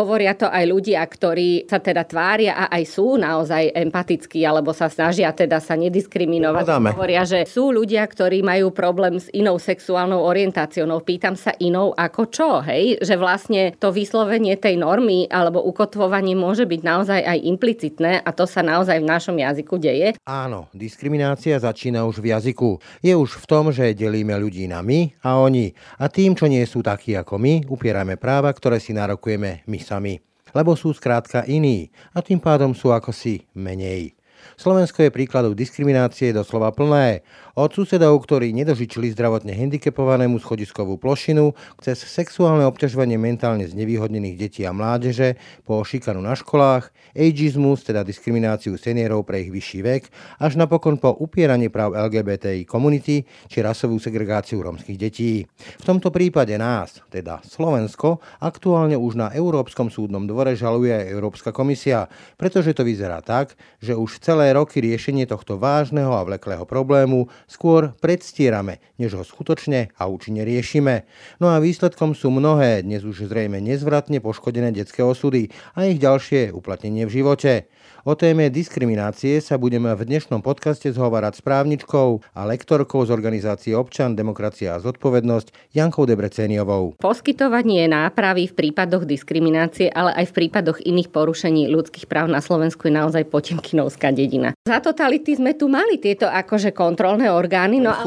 Hovoria to aj ľudia, ktorí sa teda tvária a aj sú naozaj empatickí, alebo sa snažia teda sa nediskriminovať. Padáme. Hovoria, že sú ľudia, ktorí majú problém s inou sexuálnou orientáciou. No pýtam sa inou ako čo, hej? Že vlastne to vyslovenie tej normy alebo ukotvovanie môže byť naozaj aj implicitné a to sa naozaj v našom jazyku deje. Áno, diskriminácia začína už v jazyku. Je už v tom, že delíme ľudí na my a oni. A tým, čo nie sú takí ako my, upierame práva, ktoré si narokujeme my sami. Lebo sú skrátka iní a tým pádom sú ako si menej. Slovensko je príkladom diskriminácie doslova plné. Od susedov, ktorí nedožičili zdravotne handicapovanému schodiskovú plošinu, cez sexuálne obťažovanie mentálne znevýhodnených detí a mládeže, po šikanu na školách, ageizmus, teda diskrimináciu seniorov pre ich vyšší vek, až napokon po upieranie práv LGBTI komunity či rasovú segregáciu rómskych detí. V tomto prípade nás, teda Slovensko, aktuálne už na Európskom súdnom dvore žaluje aj Európska komisia, pretože to vyzerá tak, že už celé roky riešenie tohto vážneho a vleklého problému skôr predstierame, než ho skutočne a účinne riešime. No a výsledkom sú mnohé, dnes už zrejme nezvratne poškodené detské osudy a ich ďalšie uplatnenie v živote. O téme diskriminácie sa budeme v dnešnom podcaste zhovárať s právničkou a lektorkou z organizácie Občan, demokracia a zodpovednosť Jankou Debreceniovou. Poskytovanie nápravy v prípadoch diskriminácie, ale aj v prípadoch iných porušení ľudských práv na Slovensku je naozaj potemkinovská dedina. Za totality sme tu mali tieto akože kontrolné orgány, no ale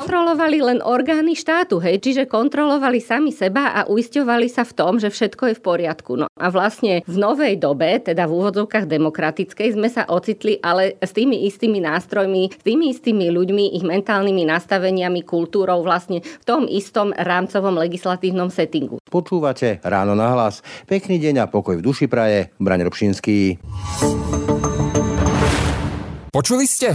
kontrolovali len orgány štátu, hej, čiže kontrolovali sami seba a uisťovali sa v tom, že všetko je v poriadku. No a vlastne v novej dobe, teda v úvodzovkách demokratickej sme sa ocitli, ale s tými istými nástrojmi, s tými istými ľuďmi, ich mentálnymi nastaveniami, kultúrou vlastne v tom istom rámcovom legislatívnom settingu. Počúvate ráno na hlas. Pekný deň a pokoj v duši praje. Braň Robšinský. Počuli ste?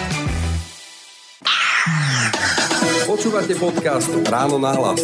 Počúvate podcast Ráno na hlas.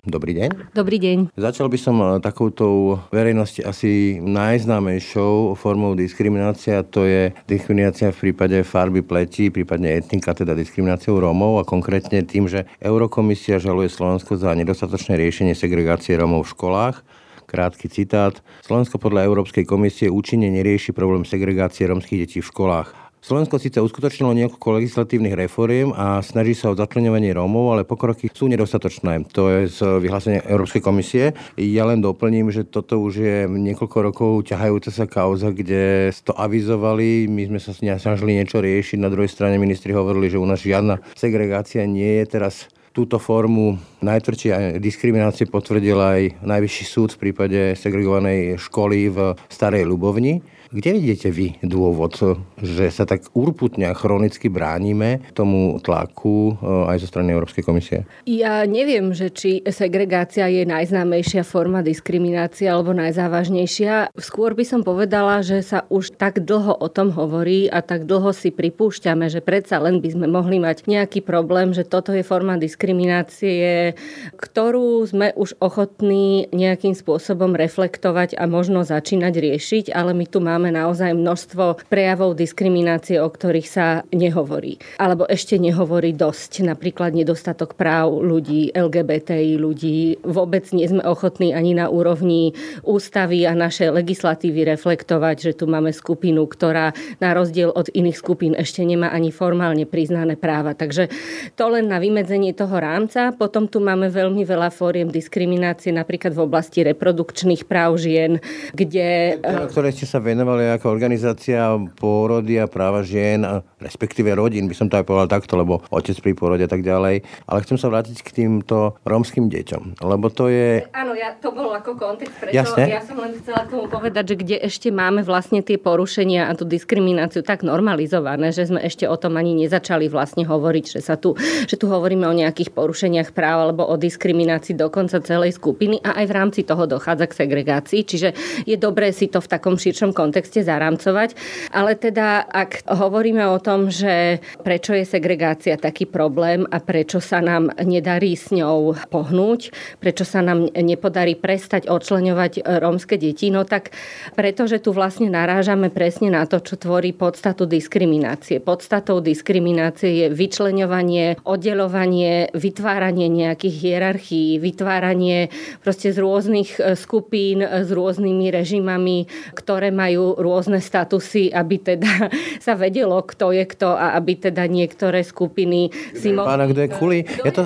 Dobrý deň. Dobrý deň. Začal by som eh, takouto verejnosti asi najznámejšou formou diskriminácia, to je diskriminácia v prípade farby pleti, prípadne etnika, teda diskrimináciou Rómov a konkrétne tým, že Eurokomisia žaluje Slovensko za nedostatočné riešenie segregácie Rómov v školách. Krátky citát. Slovensko podľa Európskej komisie účinne nerieši problém segregácie rómskych detí v školách. Slovensko síce uskutočnilo niekoľko legislatívnych reforiem a snaží sa o zatleňovanie Rómov, ale pokroky sú nedostatočné. To je z vyhlásenia Európskej komisie. Ja len doplním, že toto už je niekoľko rokov ťahajúca sa kauza, kde to avizovali, my sme sa snažili niečo riešiť, na druhej strane ministri hovorili, že u nás žiadna segregácia nie je teraz túto formu najtvrdšej diskriminácie potvrdil aj Najvyšší súd v prípade segregovanej školy v Starej Ľubovni. Kde vidíte vy dôvod, že sa tak urputne a chronicky bránime tomu tlaku eh, aj zo strany Európskej komisie? Ja neviem, že či segregácia je najznámejšia forma diskriminácie alebo najzávažnejšia. Skôr by som povedala, že sa už tak dlho o tom hovorí a tak dlho si pripúšťame, že predsa len by sme mohli mať nejaký problém, že toto je forma diskriminácie, ktorú sme už ochotní nejakým spôsobom reflektovať a možno začínať riešiť, ale my tu máme máme naozaj množstvo prejavov diskriminácie, o ktorých sa nehovorí. Alebo ešte nehovorí dosť. Napríklad nedostatok práv ľudí, LGBTI ľudí. Vôbec nie sme ochotní ani na úrovni ústavy a našej legislatívy reflektovať, že tu máme skupinu, ktorá na rozdiel od iných skupín ešte nemá ani formálne priznané práva. Takže to len na vymedzenie toho rámca. Potom tu máme veľmi veľa fóriem diskriminácie, napríklad v oblasti reprodukčných práv žien, kde... Ktoré ste sa venovali vykonávali ako organizácia pôrody a práva žien, respektíve rodín, by som to aj povedal takto, lebo otec pri pôrode a tak ďalej. Ale chcem sa vrátiť k týmto rómskym deťom, lebo to je... Áno, ja, to bol ako kontext, preto Jasne? ja som len chcela k tomu povedať, že kde ešte máme vlastne tie porušenia a tú diskrimináciu tak normalizované, že sme ešte o tom ani nezačali vlastne hovoriť, že sa tu, že tu hovoríme o nejakých porušeniach práv alebo o diskriminácii dokonca celej skupiny a aj v rámci toho dochádza k segregácii, čiže je dobré si to v takom širšom kontexte zaramcovať. Ale teda, ak hovoríme o tom, že prečo je segregácia taký problém a prečo sa nám nedarí s ňou pohnúť, prečo sa nám nepodarí prestať odčleňovať rómske deti, no tak pretože tu vlastne narážame presne na to, čo tvorí podstatu diskriminácie. Podstatou diskriminácie je vyčleňovanie, oddelovanie, vytváranie nejakých hierarchií, vytváranie proste z rôznych skupín, s rôznymi režimami, ktoré majú rôzne statusy, aby teda sa vedelo, kto je kto a aby teda niektoré skupiny si mohli... Pána, kto je kuli? Ja to,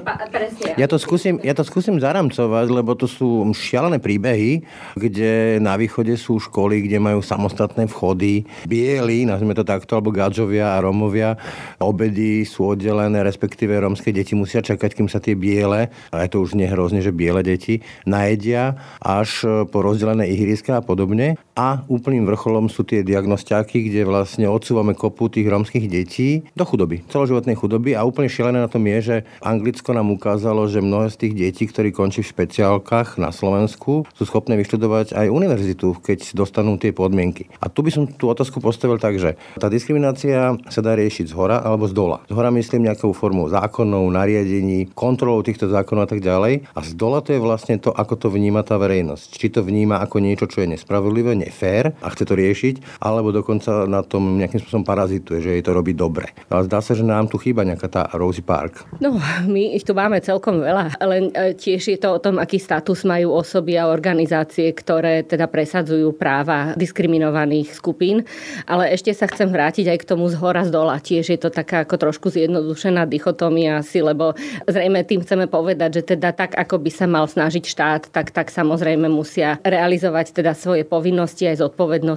ja, to skúsim, ja to skúsim zaramcovať, lebo to sú šialené príbehy, kde na východe sú školy, kde majú samostatné vchody. Bieli, nazvime to takto, alebo gadžovia a romovia. Obedy sú oddelené, respektíve rómske deti musia čakať, kým sa tie biele, a je to už nehrozne, že biele deti, najedia až po rozdelené ihriska a podobne. A úplným vrcholom sú tie diagnostiáky, kde vlastne odsúvame kopu tých rómskych detí do chudoby, celoživotnej chudoby. A úplne šialené na tom je, že Anglicko nám ukázalo, že mnohé z tých detí, ktorí končí v špeciálkach na Slovensku, sú schopné vyštudovať aj univerzitu, keď dostanú tie podmienky. A tu by som tú otázku postavil tak, že tá diskriminácia sa dá riešiť z hora alebo z dola. Z hora myslím nejakou formou zákonov, nariadení, kontrolou týchto zákonov a tak ďalej. A z dola to je vlastne to, ako to vníma tá verejnosť. Či to vníma ako niečo, čo je nespravodlivé, nefér a chce to riešiť, alebo dokonca na tom nejakým spôsobom parazituje, že jej to robí dobre. Ale zdá sa, že nám tu chýba nejaká tá Rosie Park. No, my ich tu máme celkom veľa, ale e, tiež je to o tom, aký status majú osoby a organizácie, ktoré teda presadzujú práva diskriminovaných skupín. Ale ešte sa chcem vrátiť aj k tomu z hora z dola. Tiež je to taká ako trošku zjednodušená dichotomia asi, lebo zrejme tým chceme povedať, že teda tak, ako by sa mal snažiť štát, tak, tak samozrejme musia realizovať teda svoje povinnosti aj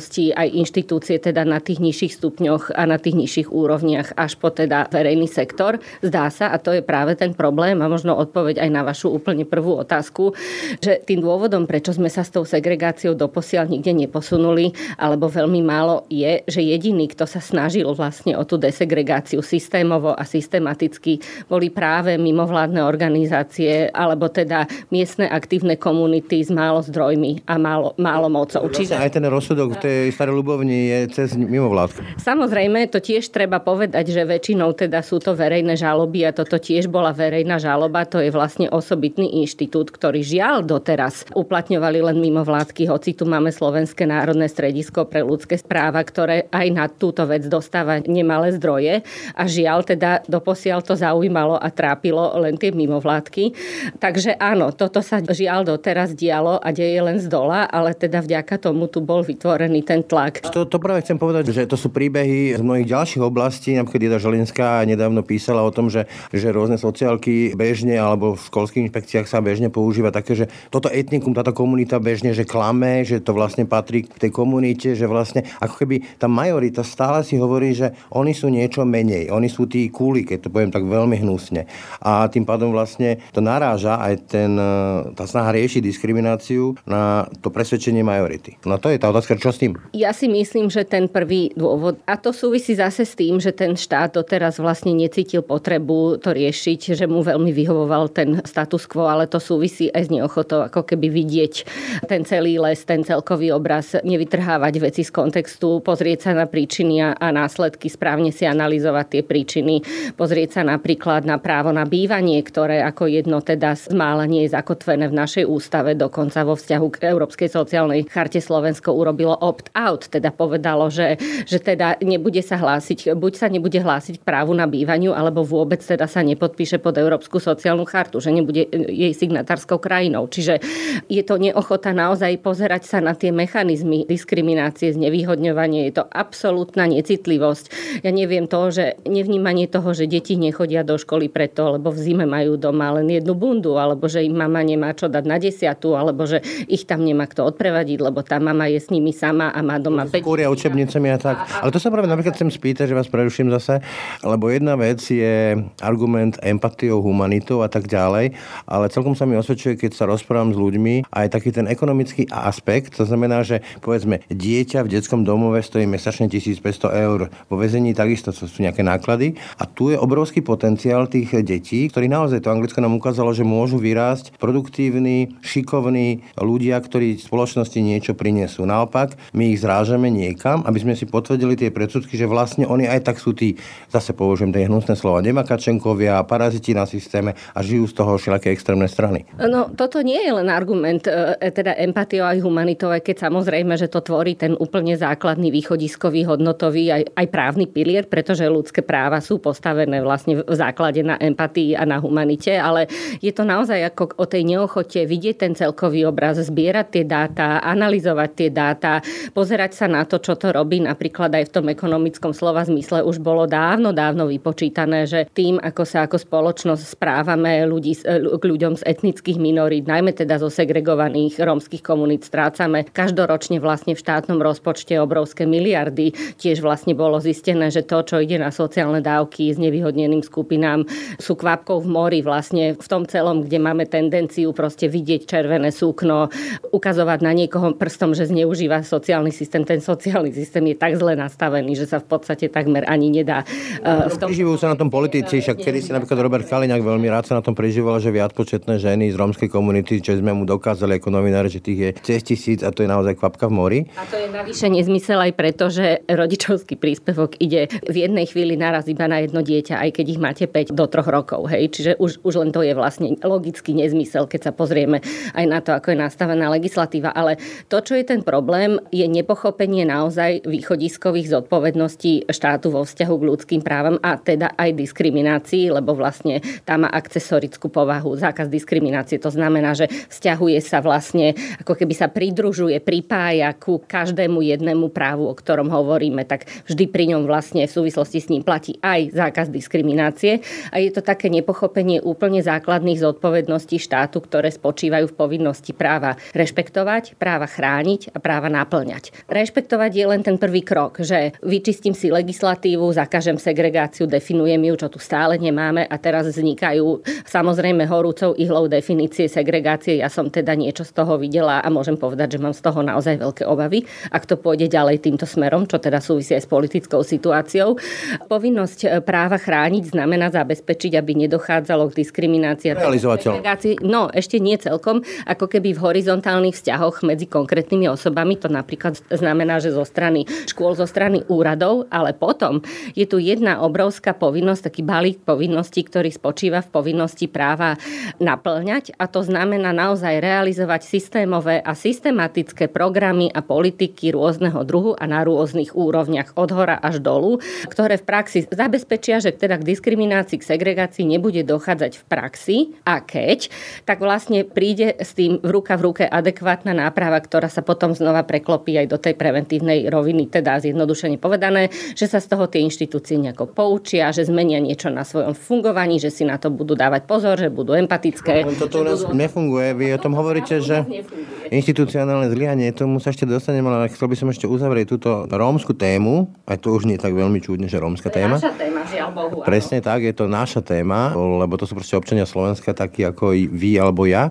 zodpovednosti, aj inštitúcie teda na tých nižších stupňoch a na tých nižších úrovniach až po teda verejný sektor. Zdá sa, a to je práve ten problém a možno odpoveď aj na vašu úplne prvú otázku, že tým dôvodom, prečo sme sa s tou segregáciou doposiaľ nikde neposunuli, alebo veľmi málo je, že jediný, kto sa snažil vlastne o tú desegregáciu systémovo a systematicky, boli práve mimovládne organizácie alebo teda miestne aktívne komunity s málo zdrojmi a málo, málo mocou. Čiže aj ten rozsudok v tej starej ľubovni je cez mimovládku. Samozrejme, to tiež treba povedať, že väčšinou teda sú to verejné žaloby a toto tiež bola verejná žaloba. To je vlastne osobitný inštitút, ktorý žiaľ doteraz uplatňovali len mimovládky, hoci tu máme Slovenské národné stredisko pre ľudské správa, ktoré aj na túto vec dostáva nemalé zdroje. A žiaľ teda doposiaľ to zaujímalo a trápilo len tie mimovládky. Takže áno, toto sa žiaľ doteraz dialo a deje len z dola, ale teda vďaka tomu tu bol vytvorený ten tlak. To, to práve chcem povedať, že to sú príbehy z mnohých ďalších oblastí. Napríklad Jeda Želinská nedávno písala o tom, že, že rôzne sociálky bežne alebo v školských inšpekciách sa bežne používa také, že toto etnikum, táto komunita bežne, že klame, že to vlastne patrí k tej komunite, že vlastne ako keby tá majorita stále si hovorí, že oni sú niečo menej. Oni sú tí kúli, keď to poviem tak veľmi hnusne. A tým pádom vlastne to naráža aj ten, tá snaha riešiť diskrimináciu na to presvedčenie majority. No to je tá otázka, čo s tým? Ja si myslím, že ten prvý dôvod, a to súvisí zase s tým, že ten štát doteraz vlastne necítil potrebu to riešiť, že mu veľmi vyhovoval ten status quo, ale to súvisí aj s neochotou ako keby vidieť ten celý les, ten celkový obraz, nevytrhávať veci z kontextu, pozrieť sa na príčiny a následky, správne si analyzovať tie príčiny, pozrieť sa napríklad na právo na bývanie, ktoré ako jedno teda mála nie je zakotvené v našej ústave, dokonca vo vzťahu k Európskej sociálnej charte Slovensko urobilo opt-out, teda povedalo, že, že teda nebude sa hlásiť, buď sa nebude hlásiť k právu na bývaniu, alebo vôbec teda sa nepodpíše pod Európsku sociálnu chartu, že nebude jej signatárskou krajinou. Čiže je to neochota naozaj pozerať sa na tie mechanizmy diskriminácie, znevýhodňovanie, je to absolútna necitlivosť. Ja neviem to, že nevnímanie toho, že deti nechodia do školy preto, lebo v zime majú doma len jednu bundu, alebo že im mama nemá čo dať na desiatu, alebo že ich tam nemá kto odprevadiť, lebo tá mama je s nimi sama má doma 5 Kúria učebnicami a tak. Ale to sa práve napríklad chcem spýtať, že vás preruším zase, lebo jedna vec je argument empatiou, humanitou a tak ďalej, ale celkom sa mi osvedčuje, keď sa rozprávam s ľuďmi, aj taký ten ekonomický aspekt, to znamená, že povedzme, dieťa v detskom domove stojí mesačne 1500 eur, vo väzení takisto sú nejaké náklady a tu je obrovský potenciál tých detí, ktorí naozaj to Anglicko nám ukázalo, že môžu vyrásť produktívni, šikovní ľudia, ktorí spoločnosti niečo prinesú. Naopak, my ich zrážame niekam, aby sme si potvrdili tie predsudky, že vlastne oni aj tak sú tí, zase použijem tie hnusné slova, nemakačenkovia, paraziti na systéme a žijú z toho všelaké extrémne strany. No, toto nie je len argument e, teda empatiou aj humanitou, aj keď samozrejme, že to tvorí ten úplne základný východiskový, hodnotový aj, aj právny pilier, pretože ľudské práva sú postavené vlastne v základe na empatii a na humanite, ale je to naozaj ako o tej neochote vidieť ten celkový obraz, zbierať tie dáta, analyzovať tie dáta, pozerať sa na to, čo to robí. Napríklad aj v tom ekonomickom slova zmysle už bolo dávno, dávno vypočítané, že tým, ako sa ako spoločnosť správame ľudí, k ľuďom z etnických minorít, najmä teda zo segregovaných rómskych komunít, strácame každoročne vlastne v štátnom rozpočte obrovské miliardy. Tiež vlastne bolo zistené, že to, čo ide na sociálne dávky s nevyhodneným skupinám, sú kvapkou v mori vlastne v tom celom, kde máme tendenciu proste vidieť červené súkno, ukazovať na niekoho prstom, že zneužíva sociálny systém. Ten sociálny systém je tak zle nastavený, že sa v podstate takmer ani nedá. Uh, v tom... Priživujú sa na tom politici, však kedy si napríklad Robert Kaliňák veľmi rád sa na tom prežíval, že viac početné ženy z rómskej komunity, čo sme mu dokázali ako novinári, že tých je cez tisíc a to je naozaj kvapka v mori. A to je navyše nezmysel aj preto, že rodičovský príspevok ide v jednej chvíli naraz iba na jedno dieťa, aj keď ich máte 5 do 3 rokov. Hej? Čiže už, už len to je vlastne logický nezmysel, keď sa pozrieme aj na to, ako je nastavená legislatíva. Ale to, čo je ten problém, je nepochopenie naozaj východiskových zodpovedností štátu vo vzťahu k ľudským právam a teda aj diskriminácii, lebo vlastne tá má akcesorickú povahu, zákaz diskriminácie. To znamená, že vzťahuje sa vlastne, ako keby sa pridružuje, pripája ku každému jednému právu, o ktorom hovoríme, tak vždy pri ňom vlastne v súvislosti s ním platí aj zákaz diskriminácie. A je to také nepochopenie úplne základných zodpovedností štátu, ktoré spočívajú v povinnosti práva rešpektovať, práva chrániť a práva naplňať. Rešpektovať je len ten prvý krok, že vyčistím si legislatívu, zakažem segregáciu, definujem ju, čo tu stále nemáme a teraz vznikajú samozrejme horúcou ihlou definície segregácie. Ja som teda niečo z toho videla a môžem povedať, že mám z toho naozaj veľké obavy, ak to pôjde ďalej týmto smerom, čo teda súvisí aj s politickou situáciou. Povinnosť práva chrániť znamená zabezpečiť, aby nedochádzalo k diskriminácii. No, ešte nie celkom, ako keby v horizontálnych vzťahoch medzi konkrétnymi osobami. To napríklad znamená, že zo strany škôl, zo strany úradov, ale potom je tu jedna obrovská povinnosť, taký balík povinností, ktorý spočíva v povinnosti práva naplňať a to znamená naozaj realizovať systémové a systematické programy a politiky rôzneho druhu a na rôznych úrovniach od hora až dolu, ktoré v praxi zabezpečia, že teda k diskriminácii, k segregácii nebude dochádzať v praxi. A keď, tak vlastne príde s tým v ruka v ruke adekvátna náprava, ktorá sa potom znova preklopí aj do tej preventívnej roviny, teda zjednodušene povedané, že sa z toho tie inštitúcie nejako poučia, že zmenia niečo na svojom fungovaní, že si na to budú dávať pozor, že budú empatické. No, toto u nás budú... nefunguje. Vy o tom hovoríte, že inštitucionálne zlyhanie, tomu sa ešte dostanem, ale chcel by som ešte uzavrieť túto rómsku tému, aj to už nie je tak veľmi čudne, že rómska téma. Naša téma, žiaľ Bohu. Presne tak, je to naša téma, lebo to sú proste občania Slovenska takí ako vy alebo ja.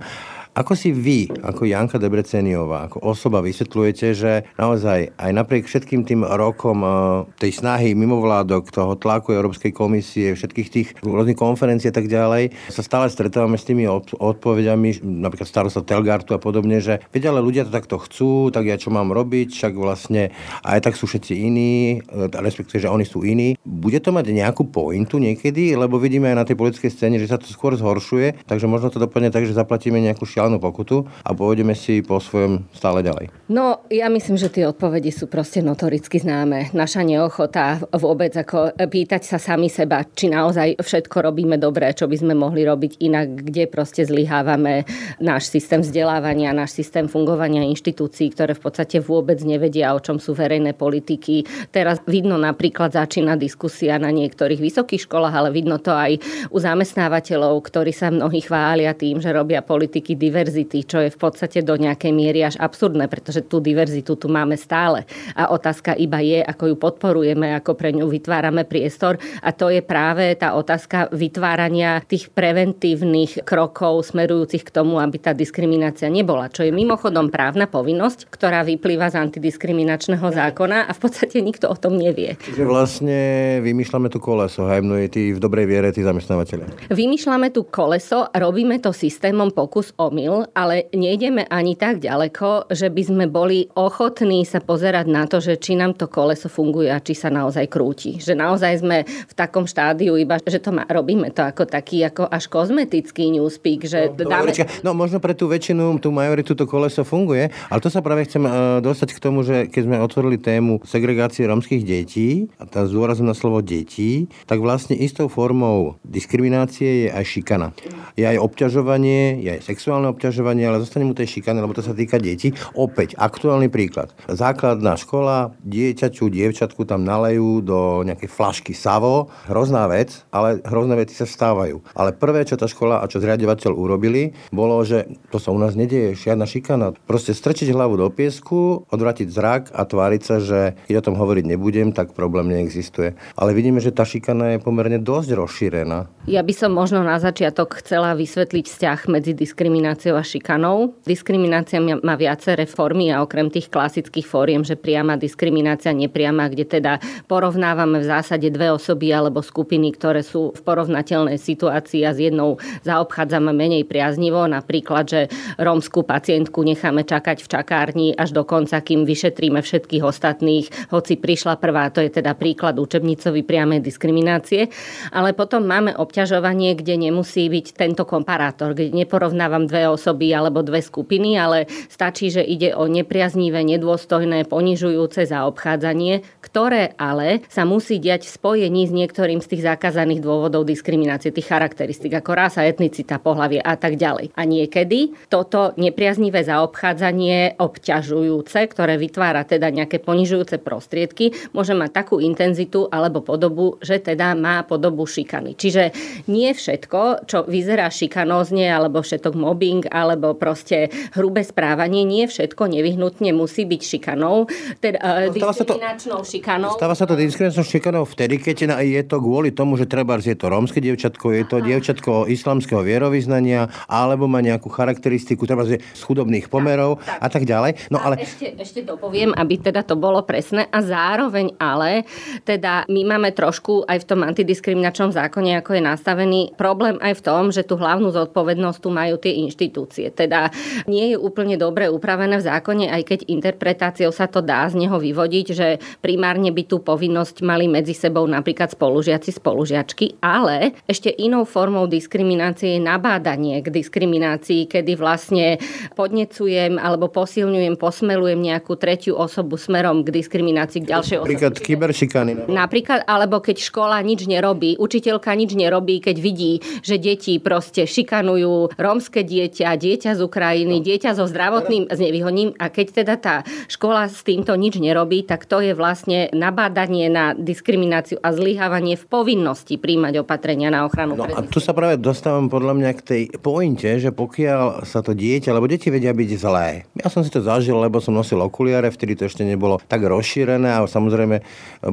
Ako si vy, ako Janka Debreceniová, ako osoba vysvetľujete, že naozaj aj napriek všetkým tým rokom e, tej snahy mimovládok, toho tlaku Európskej komisie, všetkých tých rôznych konferencií a tak ďalej, sa stále stretávame s tými odpovediami, napríklad starosta Telgartu a podobne, že vedia, ale ľudia to takto chcú, tak ja čo mám robiť, však vlastne aj tak sú všetci iní, e, respektíve, že oni sú iní. Bude to mať nejakú pointu niekedy, lebo vidíme aj na tej politickej scéne, že sa to skôr zhoršuje, takže možno to dopadne tak, že zaplatíme nejakú šial legálnu pokutu a pôjdeme si po svojom stále ďalej? No, ja myslím, že tie odpovede sú proste notoricky známe. Naša neochota vôbec ako pýtať sa sami seba, či naozaj všetko robíme dobre, čo by sme mohli robiť inak, kde proste zlyhávame náš systém vzdelávania, náš systém fungovania inštitúcií, ktoré v podstate vôbec nevedia, o čom sú verejné politiky. Teraz vidno napríklad začína diskusia na niektorých vysokých školách, ale vidno to aj u zamestnávateľov, ktorí sa mnohí chvália tým, že robia politiky diverzity, čo je v podstate do nejakej miery až absurdné, pretože tú diverzitu tu máme stále. A otázka iba je, ako ju podporujeme, ako pre ňu vytvárame priestor. A to je práve tá otázka vytvárania tých preventívnych krokov smerujúcich k tomu, aby tá diskriminácia nebola. Čo je mimochodom právna povinnosť, ktorá vyplýva z antidiskriminačného zákona a v podstate nikto o tom nevie. Čiže vlastne vymýšľame tu koleso, hajmnuje tí v dobrej viere tí zamestnávateľe. Vymýšľame tu koleso, robíme to systémom pokus omyl, ale nejdeme ani tak ďaleko, že by sme boli ochotní sa pozerať na to, že či nám to koleso funguje a či sa naozaj krúti. Že naozaj sme v takom štádiu iba, že to má, robíme to ako taký ako až kozmetický newspeak, že no, dáme... No možno pre tú väčšinu, tú majoritu to koleso funguje, ale to sa práve chcem uh, dostať k tomu, že keď sme otvorili tému segregácie romských detí, a tá zdôrazom na slovo detí, tak vlastne istou formou diskriminácie je aj šikana. Je aj obťažovanie, je aj sexuálne obťažovanie, ale zostane mu tej šikany, lebo to sa týka detí. Opäť, aktuálny príklad. Základná škola, dieťaču, dievčatku tam nalejú do nejakej flašky savo. Hrozná vec, ale hrozné veci sa stávajú. Ale prvé, čo tá škola a čo zriadovateľ urobili, bolo, že to sa u nás nedieje, žiadna šikana. Proste strčiť hlavu do piesku, odvratiť zrak a tváriť sa, že keď o tom hovoriť nebudem, tak problém neexistuje. Ale vidíme, že tá šikana je pomerne dosť rozšírená. Ja by som možno na začiatok chcela vysvetliť vzťah medzi diskrimináciou a šikanou. Diskriminácia má viaceré formy a okrem tých klasických fóriem, že priama diskriminácia, nepriama, kde teda porovnávame v zásade dve osoby alebo skupiny, ktoré sú v porovnateľnej situácii a s jednou zaobchádzame menej priaznivo. Napríklad, že rómskú pacientku necháme čakať v čakárni až do konca, kým vyšetríme všetkých ostatných, hoci prišla prvá, to je teda príklad učebnicový priamej diskriminácie. Ale potom máme obťažovanie, kde nemusí byť tento komparátor, kde neporovnávam dve osoby alebo dve skupiny, ale stačí, že ide o nepriaznivé, nedôstojné, ponižujúce zaobchádzanie, ktoré ale sa musí diať v spojení s niektorým z tých zakázaných dôvodov diskriminácie, tých charakteristik ako rasa, etnicita, pohlavie a tak ďalej. A niekedy toto nepriaznivé zaobchádzanie obťažujúce, ktoré vytvára teda nejaké ponižujúce prostriedky, môže mať takú intenzitu alebo podobu, že teda má podobu šikany. Čiže nie všetko, čo vyzerá šikanózne, alebo všetok mobbing, alebo proste hrubé správanie, nie všetko nevyhnutne musí byť šikanou, teda no, diskriminačnou to, šikanou. Stáva sa to diskriminačnou šikanou vtedy, keď je to kvôli tomu, že treba je to rómske dievčatko, je to Aha. dievčatko islamského vierovýznania, alebo má nejakú charakteristiku, treba z chudobných pomerov tak, tak. a tak ďalej. No, ale... Ešte, ešte dopoviem, aby teda to bolo presné a zároveň ale, teda my máme trošku aj v tom antidiskriminačnom zákone, ako je nastavený, problém aj v tom, že tú hlavnú zodpovednosť tu majú tie inštitúcie. Teda nie je úplne dobre upravené v zákone, aj keď interpretáciou sa to dá z neho vyvodiť, že primárne by tú povinnosť mali medzi sebou napríklad spolužiaci, spolužiačky, ale ešte inou formou diskriminácie je nabádanie k diskriminácii, kedy vlastne podnecujem alebo posilňujem, posmelujem nejakú tretiu osobu smerom k diskriminácii k ďalšej osobe. Napríklad kyberšikany. Napríklad, alebo keď škola nič nerobí, učiteľka nič nerobí, keď vidí, že deti proste šikanujú rómske dieťa, dieťa z Ukrajiny, no. dieťa so zdravotným znevýhodním a keď teda tá škola s týmto nič nerobí, tak to je vlastne nabádanie na diskrimináciu a zlyhávanie v povinnosti príjmať opatrenia na ochranu. No a tu sa práve dostávam podľa mňa k tej pointe, že pokiaľ sa to dieťa, lebo deti vedia byť zlé. Ja som si to zažil, lebo som nosil okuliare, vtedy to ešte nebolo tak rozšírené a samozrejme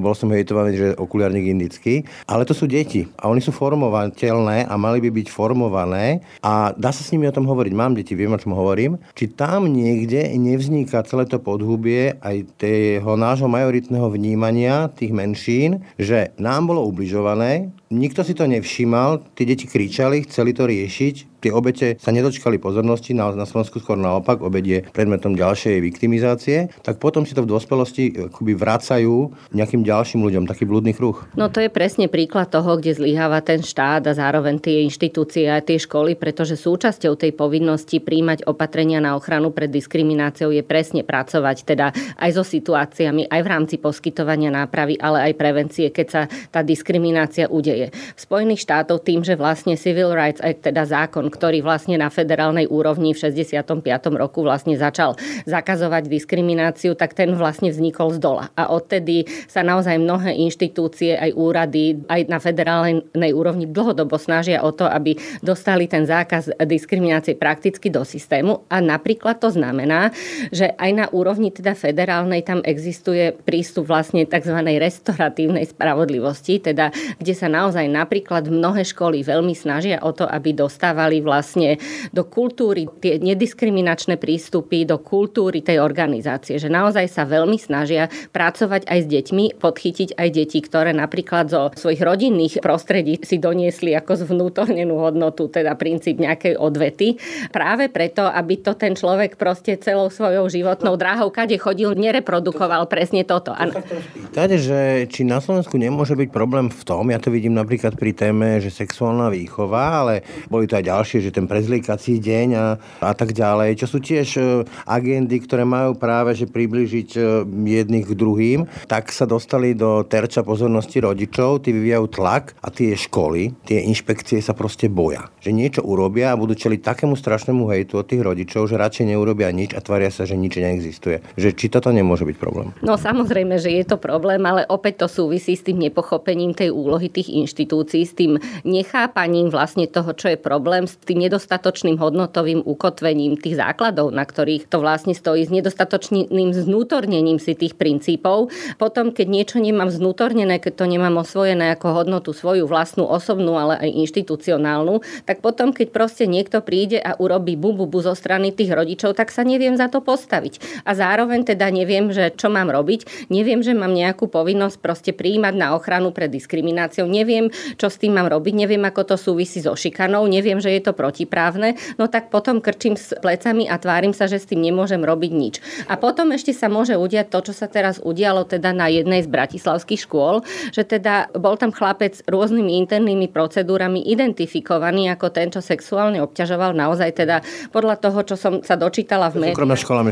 bol som hejtovaný, že okuliarník indický. Ale to sú deti a oni sú formovateľné a mali by byť formované a dá sa s nimi o tom hovoriť. Mám deti, viem, o čom hovorím. Či tam niekde nevzniká celé to podhubie aj tého nášho majoritného vnímania tých menšín, že nám bolo ubližované, nikto si to nevšímal, tí deti kričali, chceli to riešiť, tie obete sa nedočkali pozornosti, na, na Slovensku skôr naopak, obed je predmetom ďalšej viktimizácie, tak potom si to v dospelosti akoby vracajú nejakým ďalším ľuďom, taký blúdny kruh. No to je presne príklad toho, kde zlyháva ten štát a zároveň tie inštitúcie a tie školy, pretože súčasťou tej povinnosti príjmať opatrenia na ochranu pred diskrimináciou je presne pracovať teda aj so situáciami, aj v rámci poskytovania nápravy, ale aj prevencie, keď sa tá diskriminácia udeje. V Spojených štátoch tým, že vlastne Civil Rights Act, teda zákon, ktorý vlastne na federálnej úrovni v 65. roku vlastne začal zakazovať diskrimináciu, tak ten vlastne vznikol z dola. A odtedy sa naozaj mnohé inštitúcie, aj úrady, aj na federálnej úrovni dlhodobo snažia o to, aby dostali ten zákaz diskriminácie prakticky do systému. A napríklad to znamená, že aj na úrovni teda federálnej tam existuje prístup vlastne tzv. restoratívnej spravodlivosti, teda kde sa naozaj napríklad mnohé školy veľmi snažia o to, aby dostávali vlastne do kultúry tie nediskriminačné prístupy, do kultúry tej organizácie, že naozaj sa veľmi snažia pracovať aj s deťmi, podchytiť aj deti, ktoré napríklad zo svojich rodinných prostredí si doniesli ako zvnútornenú hodnotu, teda princíp nejakej odvety. Práve preto, aby to ten človek proste celou svojou životnou dráhou, kade chodil, nereprodukoval presne toto. Ano. Spýtať, že či na Slovensku nemôže byť problém v tom, ja to vidím napríklad pri téme, že sexuálna výchova, ale boli to aj ďalšie, že ten prezlíkací deň a, a tak ďalej, čo sú tiež e, agendy, ktoré majú práve že približiť e, jedných k druhým, tak sa dostali do terča pozornosti rodičov, tí vyvíjajú tlak a tie školy, tie inšpekcie sa proste boja. Že niečo urobia a budú čeliť takému strašnému hejtu od tých rodičov, že radšej neurobia nič a tvária sa, že nič neexistuje. Že či toto nemôže byť problém? No samozrejme, že je to problém, ale opäť to súvisí s tým nepochopením tej úlohy tých inštitúcií, s tým nechápaním vlastne toho, čo je problém, s tým nedostatočným hodnotovým ukotvením tých základov, na ktorých to vlastne stojí, s nedostatočným znútornením si tých princípov. Potom, keď niečo nemám znútornené, keď to nemám osvojené ako hodnotu svoju vlastnú osobnú, ale aj inštitucionálnu, tak potom, keď proste niekto príde a urobí bubu bu zo strany tých rodičov, tak sa neviem za to postaviť. A zároveň teda neviem, že čo mám robiť, neviem, že mám nejakú povinnosť proste prijímať na ochranu pred diskrimináciou, neviem, čo s tým mám robiť, neviem, ako to súvisí so šikanou, neviem, že je to protiprávne, no tak potom krčím s plecami a tvárim sa, že s tým nemôžem robiť nič. A potom ešte sa môže udiať to, čo sa teraz udialo teda na jednej z bratislavských škôl, že teda bol tam chlapec rôznymi internými procedúrami identifikovaný ako ten, čo sexuálne obťažoval naozaj teda podľa toho, čo som sa dočítala v médiách.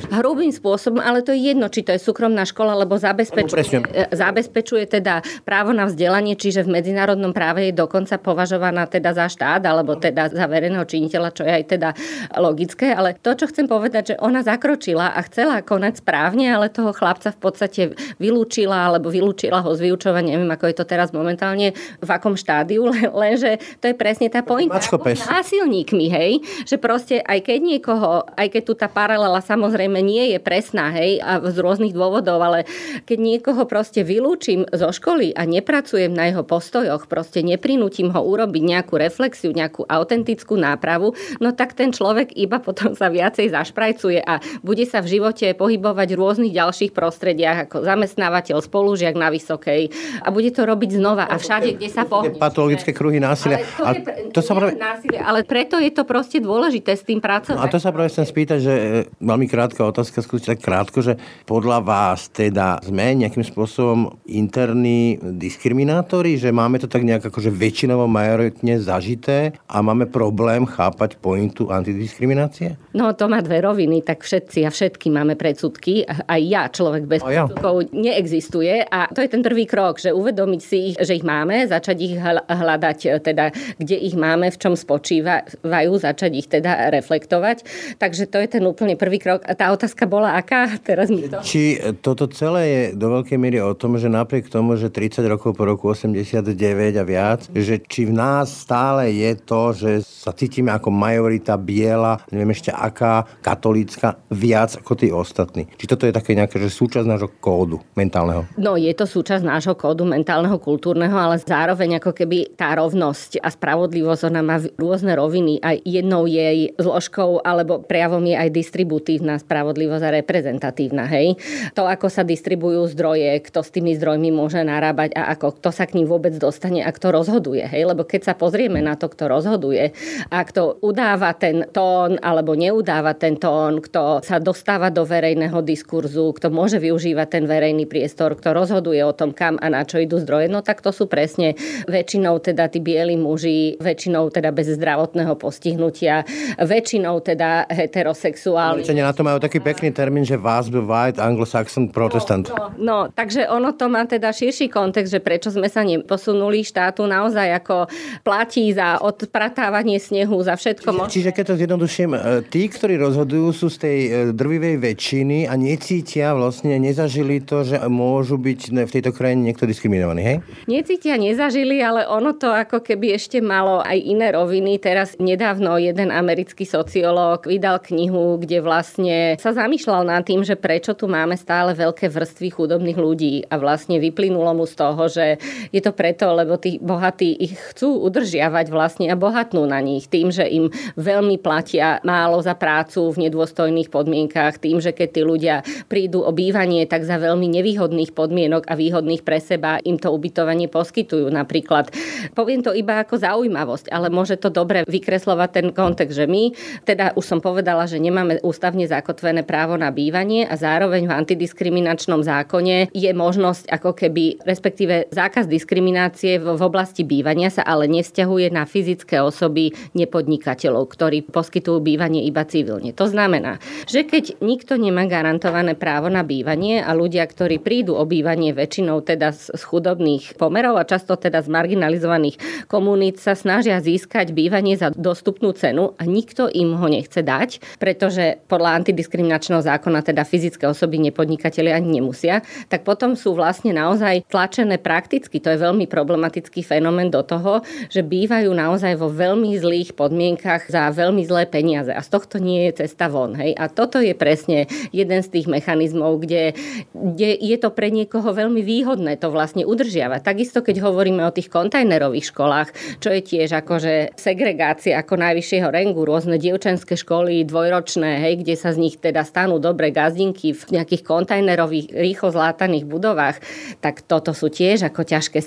Hrubým spôsobom, ale to je jedno, či to je súkromná škola, lebo zabezpečuje, e, zabezpečuje teda právo na vzdelanie, čiže v medzinárodnom práve je dokonca považovaná teda za štát, alebo teda za verejného činiteľa, čo je aj teda logické. Ale to, čo chcem povedať, že ona zakročila a chcela konať správne, ale toho chlapca v podstate vylúčila, alebo vylúčila ho z vyučovania, neviem, ako je to teraz momentálne, v akom štádiu, lenže to je presne tá pointa. Násilníkmi, hej, že proste aj keď niekoho, aj keď tu tá paralela samozrejme nie je presná, hej, a z rôznych dôvodov, ale keď niekoho proste vylúčim zo školy a nepracujem na jeho postojoch, proste neprinútim ho urobiť nejakú reflexiu, nejakú autentickú nápravu, no tak ten človek iba potom sa viacej zašprajcuje a bude sa v živote pohybovať v rôznych ďalších prostrediach ako zamestnávateľ, spolužiak na vysokej a bude to robiť znova a všade, kde sa pohne. Patologické kruhy násilia. Ale to, je, to, to sa práve... násilie, ale preto je to proste dôležité s tým pracovať. No a to sa práve chcem spýtať, že e, veľmi krátka otázka, skúste tak krátko, že podľa vás teda sme nejakým spôsobom interní diskriminátori, že máme to tak nejak akože väčšinovo majoritne zažité a máme problém chápať pointu antidiskriminácie? No to má dve roviny, tak všetci a všetky máme predsudky. Aj ja, človek bez ja. predsudkov, neexistuje a to je ten prvý krok, že uvedomiť si ich, že ich máme, začať ich hľadať, teda kde ich máme, v čom spočívajú, začať ich teda reflektovať. Takže to je ten úplne prvý krok. A tá otázka bola aká? Teraz mi to... Či toto celé je do veľkej miery o tom, že napriek tomu, že 30 rokov po roku 89 a viac, že či v nás stále je to, že sa cítime ako majorita biela, neviem ešte aká, katolícka, viac ako tí ostatní. Či toto je také nejaké, že súčasť nášho kódu mentálneho? No, je to súčasť nášho kódu mentálneho, kultúrneho, ale zároveň ako keby tá rovnosť a spravodlivosť, ona má rôzne roviny. Aj jednou jej zložkou alebo prejavom je aj distributívna spravodlivosť a reprezentatívna. Hej? To, ako sa distribujú zdroje, kto s tými zdrojmi môže narábať a ako kto sa k ním vôbec dostane a kto rozhoduje. Hej? Lebo keď sa pozrieme na to, kto rozhoduje a kto udáva ten tón alebo neudáva ten tón, kto sa dostáva do verejného diskurzu, kto môže využívať ten verejný priestor, kto rozhoduje o tom, kam a na čo idú zdroje, no tak to sú presne väčšinou teda tí bieli muži, väčšinou teda bez zdravotného postihnutia, väčšinou teda heterosexuálni. Američania na to majú taký pekný termín, že vás white anglo-saxon protestant. No, no, no, takže ono to má teda širší kontext, že prečo sme sa neposunuli rozpočty štátu naozaj ako platí za odpratávanie snehu, za všetko. Čiže, čiže keď to zjednoduším, e, tí, ktorí rozhodujú, sú z tej e, drvivej väčšiny a necítia vlastne, nezažili to, že môžu byť v tejto krajine niekto diskriminovaný, hej? Necítia, nezažili, ale ono to ako keby ešte malo aj iné roviny. Teraz nedávno jeden americký sociológ vydal knihu, kde vlastne sa zamýšľal nad tým, že prečo tu máme stále veľké vrstvy chudobných ľudí a vlastne vyplynulo mu z toho, že je to preto, lebo tí bohatí ich chcú udržiavať vlastne a bohatnú na nich tým, že im veľmi platia málo za prácu v nedôstojných podmienkách, tým, že keď tí ľudia prídu o bývanie, tak za veľmi nevýhodných podmienok a výhodných pre seba im to ubytovanie poskytujú. Napríklad, poviem to iba ako zaujímavosť, ale môže to dobre vykreslovať ten kontext, že my, teda už som povedala, že nemáme ústavne zakotvené právo na bývanie a zároveň v antidiskriminačnom zákone je možnosť ako keby, respektíve zákaz diskriminácie v, v oblasti bývania sa ale nevzťahuje na fyzické osoby nepodnikateľov, ktorí poskytujú bývanie iba civilne. To znamená, že keď nikto nemá garantované právo na bývanie a ľudia, ktorí prídu o bývanie väčšinou teda z chudobných pomerov a často teda z marginalizovaných komunít sa snažia získať bývanie za dostupnú cenu a nikto im ho nechce dať, pretože podľa antidiskriminačného zákona teda fyzické osoby nepodnikatelia ani nemusia, tak potom sú vlastne naozaj tlačené prakticky, to je veľmi problematický fenomén do toho, že bývajú naozaj vo veľmi zlých podmienkach za veľmi zlé peniaze a z tohto nie je cesta von. Hej? A toto je presne jeden z tých mechanizmov, kde, kde je to pre niekoho veľmi výhodné to vlastne udržiavať. Takisto, keď hovoríme o tých kontajnerových školách, čo je tiež akože segregácia ako najvyššieho rengu, rôzne dievčenské školy, dvojročné, hej, kde sa z nich teda stanú dobré gazdinky v nejakých kontajnerových, rýchlo zlátaných budovách, tak toto sú tiež ako ťažké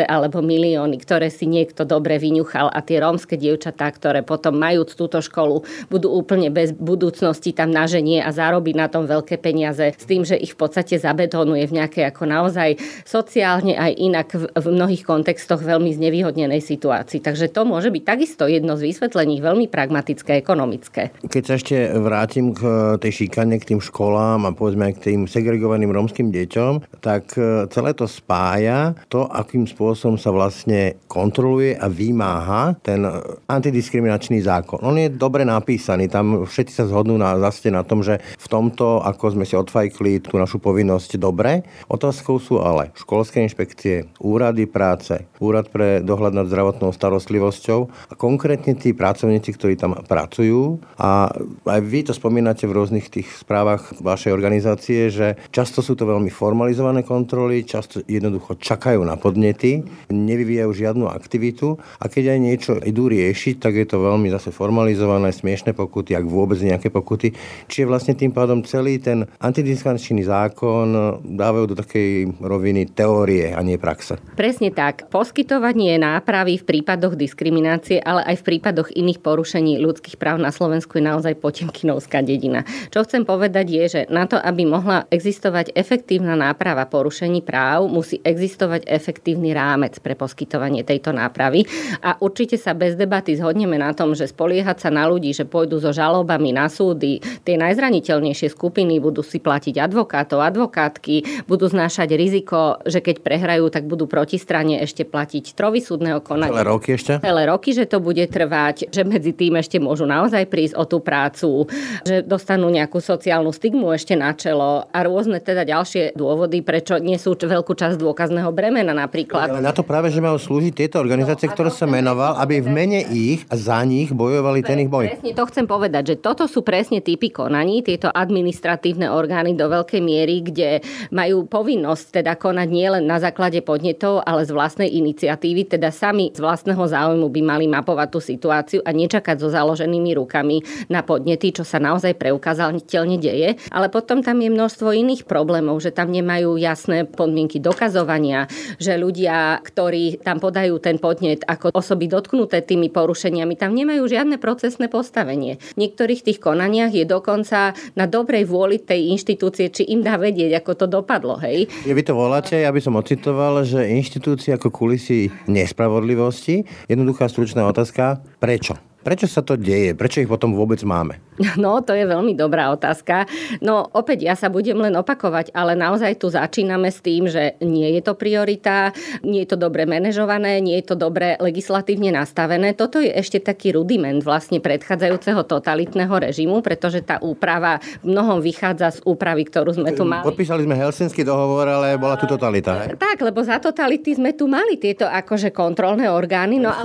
státisíce alebo milióny, ktoré si niekto dobre vyňuchal a tie rómske dievčatá, ktoré potom majúc túto školu, budú úplne bez budúcnosti tam na ženie a zarobí na tom veľké peniaze s tým, že ich v podstate zabetonuje v nejakej ako naozaj sociálne aj inak v, v mnohých kontextoch veľmi znevýhodnenej situácii. Takže to môže byť takisto jedno z vysvetlení veľmi pragmatické, ekonomické. Keď sa ešte vrátim k tej šikane, k tým školám a povedzme aj k tým segregovaným rómskym deťom, tak e, celé to spája to, akým spôsobom sa vlastne kontroluje a vymáha ten antidiskriminačný zákon. On je dobre napísaný, tam všetci sa zhodnú na, zase na tom, že v tomto, ako sme si odfajkli tú našu povinnosť dobre. Otázkou sú ale školské inšpekcie, úrady práce, úrad pre dohľad nad zdravotnou starostlivosťou a konkrétne tí pracovníci, ktorí tam pracujú. A aj vy to spomínate v rôznych tých správach vašej organizácie, že často sú to veľmi formalizované kontroly, často jednoducho čakajú na podnety, nevyvíjajú žiadnu aktivitu a keď aj niečo idú riešiť, tak je to veľmi zase formalizované, smiešne pokuty, ak vôbec nejaké pokuty. Čiže vlastne tým pádom celý ten antidiskriminačný zákon dávajú do takej roviny teórie a nie praxe. Presne tak. Poskytovanie nápravy v prípadoch diskriminácie, ale aj v prípadoch iných porušení ľudských práv na Slovensku je naozaj potemkinovská dedina. Čo chcem povedať je, že na to, aby mohla existovať efektívna náprava porušení práv, musí existovať efektívny rámec pre poskytovanie tejto nápravy. A určite sa bez debaty zhodneme na tom, že spoliehať sa na ľudí, že pôjdu so žalobami na súdy, tie najzraniteľnejšie skupiny budú si platiť advokátov, advokátky, budú znášať riziko, že keď prehrajú, tak budú protistrane ešte platiť trovysúdneho konania. Celé roky ešte? Celé roky, že to bude trvať, že medzi tým ešte môžu naozaj prísť o tú prácu, že dostanú nejakú sociálnu stigmu ešte na čelo a rôzne teda ďalšie dôvody, prečo nie sú veľkú časť dôkazného bremena napríklad. Ale na to práve, že majú slúžiť tieto organizácie, no, ktoré sa menoval, aby v mene ich a za nich bojovali ten ich boj. Presne to chcem povedať, že toto sú presne typy konaní, tieto administratívne orgány do veľkej miery, kde majú povinnosť teda konať nielen na základe podnetov, ale z vlastnej iniciatívy, teda sami z vlastného záujmu by mali mapovať tú situáciu a nečakať so založenými rukami na podnety, čo sa naozaj preukázateľne deje. Ale potom tam je množstvo iných problémov, že tam nemajú jasné podmienky dokazovania, že ľudia, ktorí tam podajú ten podnet ako osoby dotknuté tými porušeniami, tam nemajú žiadne procesné postavenie. V niektorých tých konaniach je dokonca na dobrej vôli tej inštitúcie, či im dá vedieť, ako to dopadlo. Hej. Je vy to voláte, ja by som ocitoval, že inštitúcie ako kulisy nespravodlivosti, jednoduchá stručná otázka, prečo? Prečo sa to deje? Prečo ich potom vôbec máme? No, to je veľmi dobrá otázka. No, opäť ja sa budem len opakovať, ale naozaj tu začíname s tým, že nie je to priorita, nie je to dobre manažované, nie je to dobre legislatívne nastavené. Toto je ešte taký rudiment vlastne predchádzajúceho totalitného režimu, pretože tá úprava v mnohom vychádza z úpravy, ktorú sme tu mali. Podpísali sme Helsinský dohovor, ale bola tu totalita. Hej? Tak, lebo za totality sme tu mali tieto akože kontrolné orgány, no ale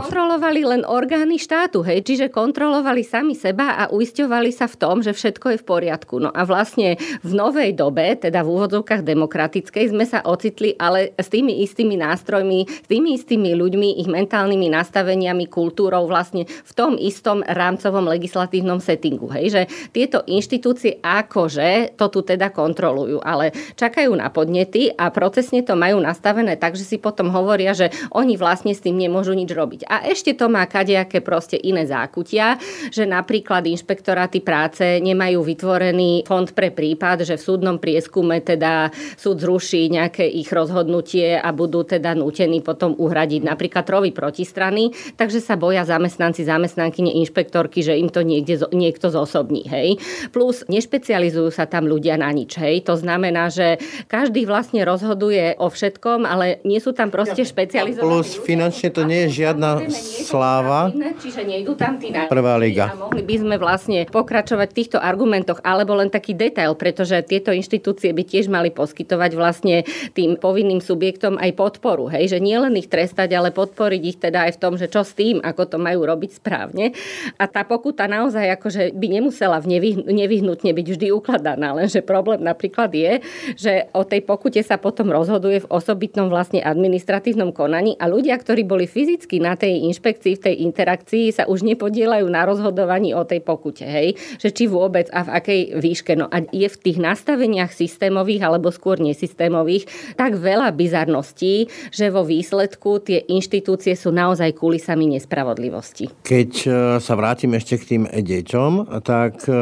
kontrolovali len orgány štátu, hej, čiže kontrolovali sami seba a uisťovali sa v tom, že všetko je v poriadku. No a vlastne v novej dobe, teda v úvodzovkách demokratickej, sme sa ocitli ale s tými istými nástrojmi, s tými istými ľuďmi, ich mentálnymi nastaveniami, kultúrou vlastne v tom istom rámcovom legislatívnom settingu. Hej, že tieto inštitúcie akože to tu teda kontrolujú, ale čakajú na podnety a procesne to majú nastavené tak, že si potom hovoria, že oni vlastne s tým nemôžu nič robiť. A ešte to má kadejaké proste iné zákutia, že napríklad inšpektoráty práce nemajú vytvorený fond pre prípad, že v súdnom prieskume teda súd zruší nejaké ich rozhodnutie a budú teda nútení potom uhradiť napríklad trovi protistrany, takže sa boja zamestnanci, zamestnanky, inšpektorky, že im to niekde, niekto zosobní. Hej. Plus nešpecializujú sa tam ľudia na nič. Hej. To znamená, že každý vlastne rozhoduje o všetkom, ale nie sú tam proste špecializovaní. Plus finančne to nie je žiadna sláva. Čiže nejdu tam tí Prvá liga. A mohli by sme vlastne pokračovať v týchto argumentoch, alebo len taký detail, pretože tieto inštitúcie by tiež mali poskytovať vlastne tým povinným subjektom aj podporu. Hej? Že nie len ich trestať, ale podporiť ich teda aj v tom, že čo s tým, ako to majú robiť správne. A tá pokuta naozaj akože by nemusela nevyhnutne byť vždy ukladaná, lenže problém napríklad je, že o tej pokute sa potom rozhoduje v osobitnom vlastne administratívnom konaní a ľudia, ktorí boli fyzicky na tej inšpekcii, v tej interakcii, sa už nepodielajú na rozhodovaní o tej pokute, hej? Že či vôbec a v akej výške. No a je v tých nastaveniach systémových alebo skôr nesystémových tak veľa bizarností, že vo výsledku tie inštitúcie sú naozaj kulisami nespravodlivosti. Keď e, sa vrátim ešte k tým deťom, tak e,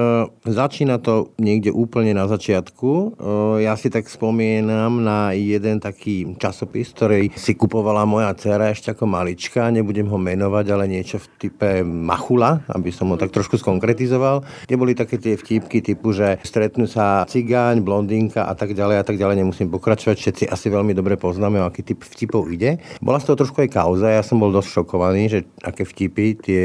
začína to niekde úplne na začiatku. E, ja si tak spomínam na jeden taký časopis, ktorý si kupovala moja dcera ešte ako malička, nebudem ho menovať, ale niečo v type Machula, aby som ho tak trošku skonkretizoval, kde boli také tie vtipky typu, že stretnú sa cigáň, blondínka a tak ďalej a tak ďalej, nemusím pokračovať, všetci asi veľmi dobre poznáme, o aký typ vtipov ide. Bola z toho trošku aj kauza, ja som bol dosť šokovaný, že aké vtipy tie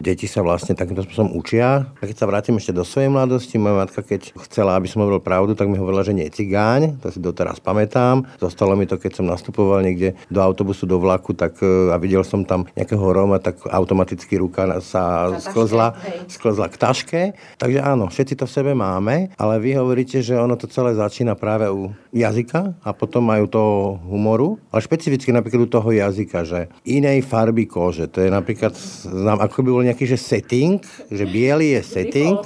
deti sa vlastne takýmto spôsobom učia. A keď sa vrátim ešte do svojej mladosti, moja matka, keď chcela, aby som hovoril pravdu, tak mi hovorila, že nie cigáň, to si doteraz pamätám. Zostalo mi to, keď som nastupoval niekde do autobusu, do vlaku, tak e, a videl som tam nejakého Róma, tak automaticky ruka sa sklzla, sklzla k taške. Takže áno, všetci to v sebe máme, ale vy hovoríte, že ono to celé začína práve u jazyka a potom majú toho humoru, ale špecificky napríklad u toho jazyka, že inej farby kože. To je napríklad, znám, ako by bol nejaký že setting, že biely je setting,